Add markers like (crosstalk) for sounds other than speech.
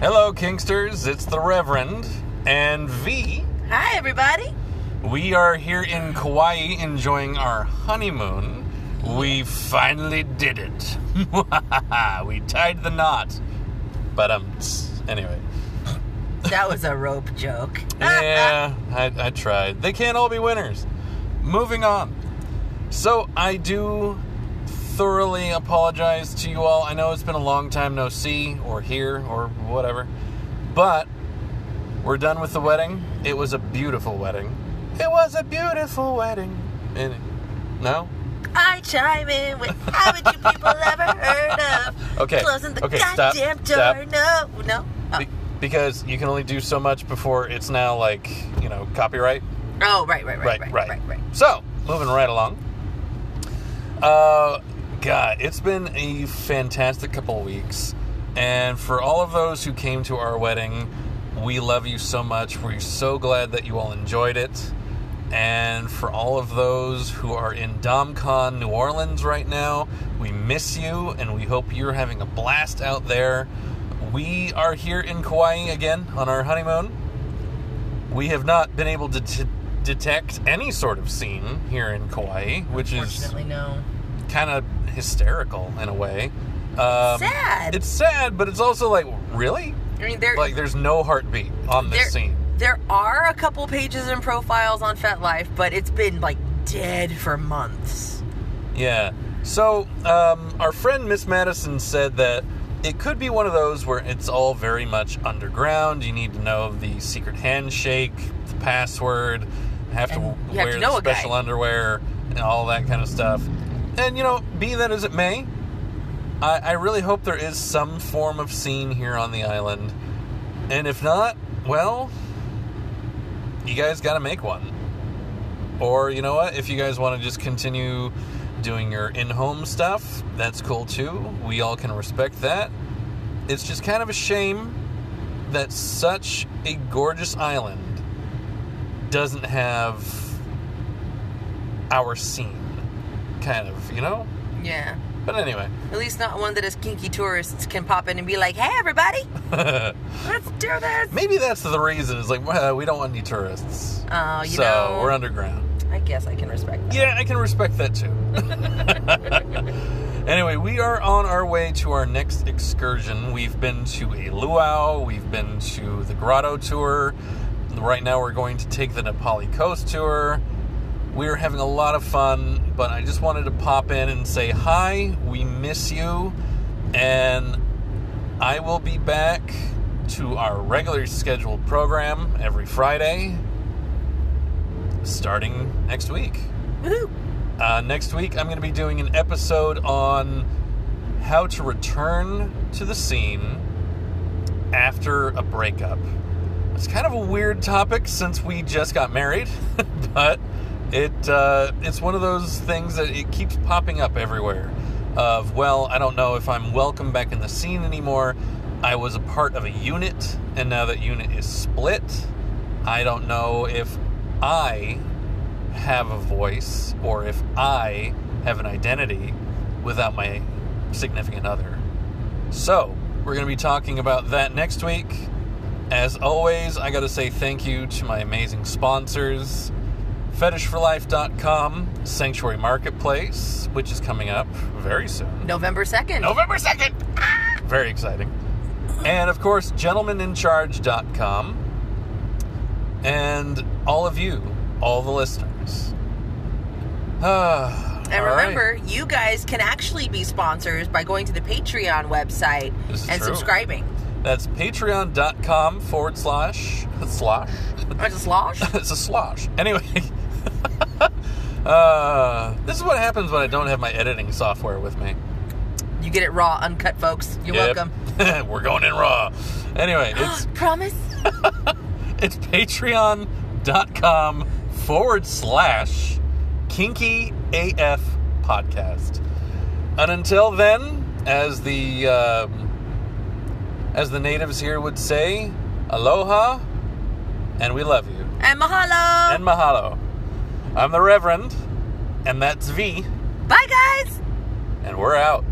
Hello, Kinksters. It's the Reverend and V. Hi, everybody. We are here in Kauai enjoying our honeymoon. We finally did it. (laughs) we tied the knot. But um, anyway, That was a rope joke. (laughs) yeah, I, I tried. They can't all be winners. Moving on. So I do thoroughly apologize to you all. I know it's been a long time no see or hear or whatever, but we're done with the wedding. It was a beautiful wedding. It was a beautiful wedding. And no, I chime in with haven't you people ever heard of Okay, closing the okay, stop, goddamn door? stop. No, no. Oh. Be- because you can only do so much before it's now like you know copyright. oh, right, right, right, right, right, right. right, right. So, moving right along. Uh, God, it's been a fantastic couple of weeks. And for all of those who came to our wedding, we love you so much. We're so glad that you all enjoyed it. And for all of those who are in DomCon New Orleans right now, we miss you and we hope you're having a blast out there. We are here in Kauai again on our honeymoon. We have not been able to t- detect any sort of scene here in Kauai, which is no. Kind of hysterical in a way. Um, Sad. It's sad, but it's also like, really? I mean, there, Like, there's no heartbeat on this there, scene. there are a couple pages and profiles on FetLife, but it's been like dead for months. Yeah. So, um, our friend Miss Madison said that it could be one of those where it's all very much underground. You need to know the secret handshake, the password, have to And have wear to know the guy. special underwear, and all that kind of stuff. And, you know, be that as it may, I, I really hope there is some form of scene here on the island. And if not, well, you guys got to make one. Or, you know what, if you guys want to just continue doing your in home stuff, that's cool too. We all can respect that. It's just kind of a shame that such a gorgeous island doesn't have our scene. Kind of, you know? Yeah. But anyway. At least not one that us kinky tourists can pop in and be like, "Hey, everybody, (laughs) let's do this." Maybe that's the reason. Is like, well, we don't want any tourists. Oh, you so know, we're underground. I guess I can respect that. Yeah, I can respect that too. (laughs) anyway, we are on our way to our next excursion. We've been to a luau, we've been to the grotto tour. Right now, we're going to take the Na Pali coast tour. We're having a lot of fun, but I just wanted to pop in and say hi. We miss you, and I will be back to our regular scheduled program every Friday starting next week. Uh, next week, I'm going to be doing an episode on how to return to the scene after a breakup. It's kind of a weird topic since we just got married, (laughs) but it uh, it's one of those things that it keeps popping up everywhere. Of well, I don't know if I'm welcome back in the scene anymore. I was a part of a unit, and now that unit is split, I don't know if I have a voice or if I have an identity without my significant other. So, we're going to be talking about that next week. As always, I got to say thank you to my amazing sponsors FetishForLife.com, Sanctuary Marketplace, which is coming up very soon. November second. November 2nd! Very exciting. And of course, GentlemanInCharge.com. And all of you, all the listeners. Ah, (sighs) And remember, you guys can actually be sponsors by going to the Patreon website and true. subscribing. That's patreon.com forward slash slash. Or just slosh. (laughs) it's a slosh. Anyway. Uh, this is what happens when I don't have my editing software with me. You get it raw, uncut, folks. You're Yep. welcome. (laughs) We're going in raw. Anyway, (gasps) it's Promise. (laughs) it's patreon.com forward slash kinky AF podcast. And until then, as the um, as the natives here would say, aloha, and we love you. And mahalo. And mahalo. I'm the Reverend, and that's V, Bye, guys. and we're out.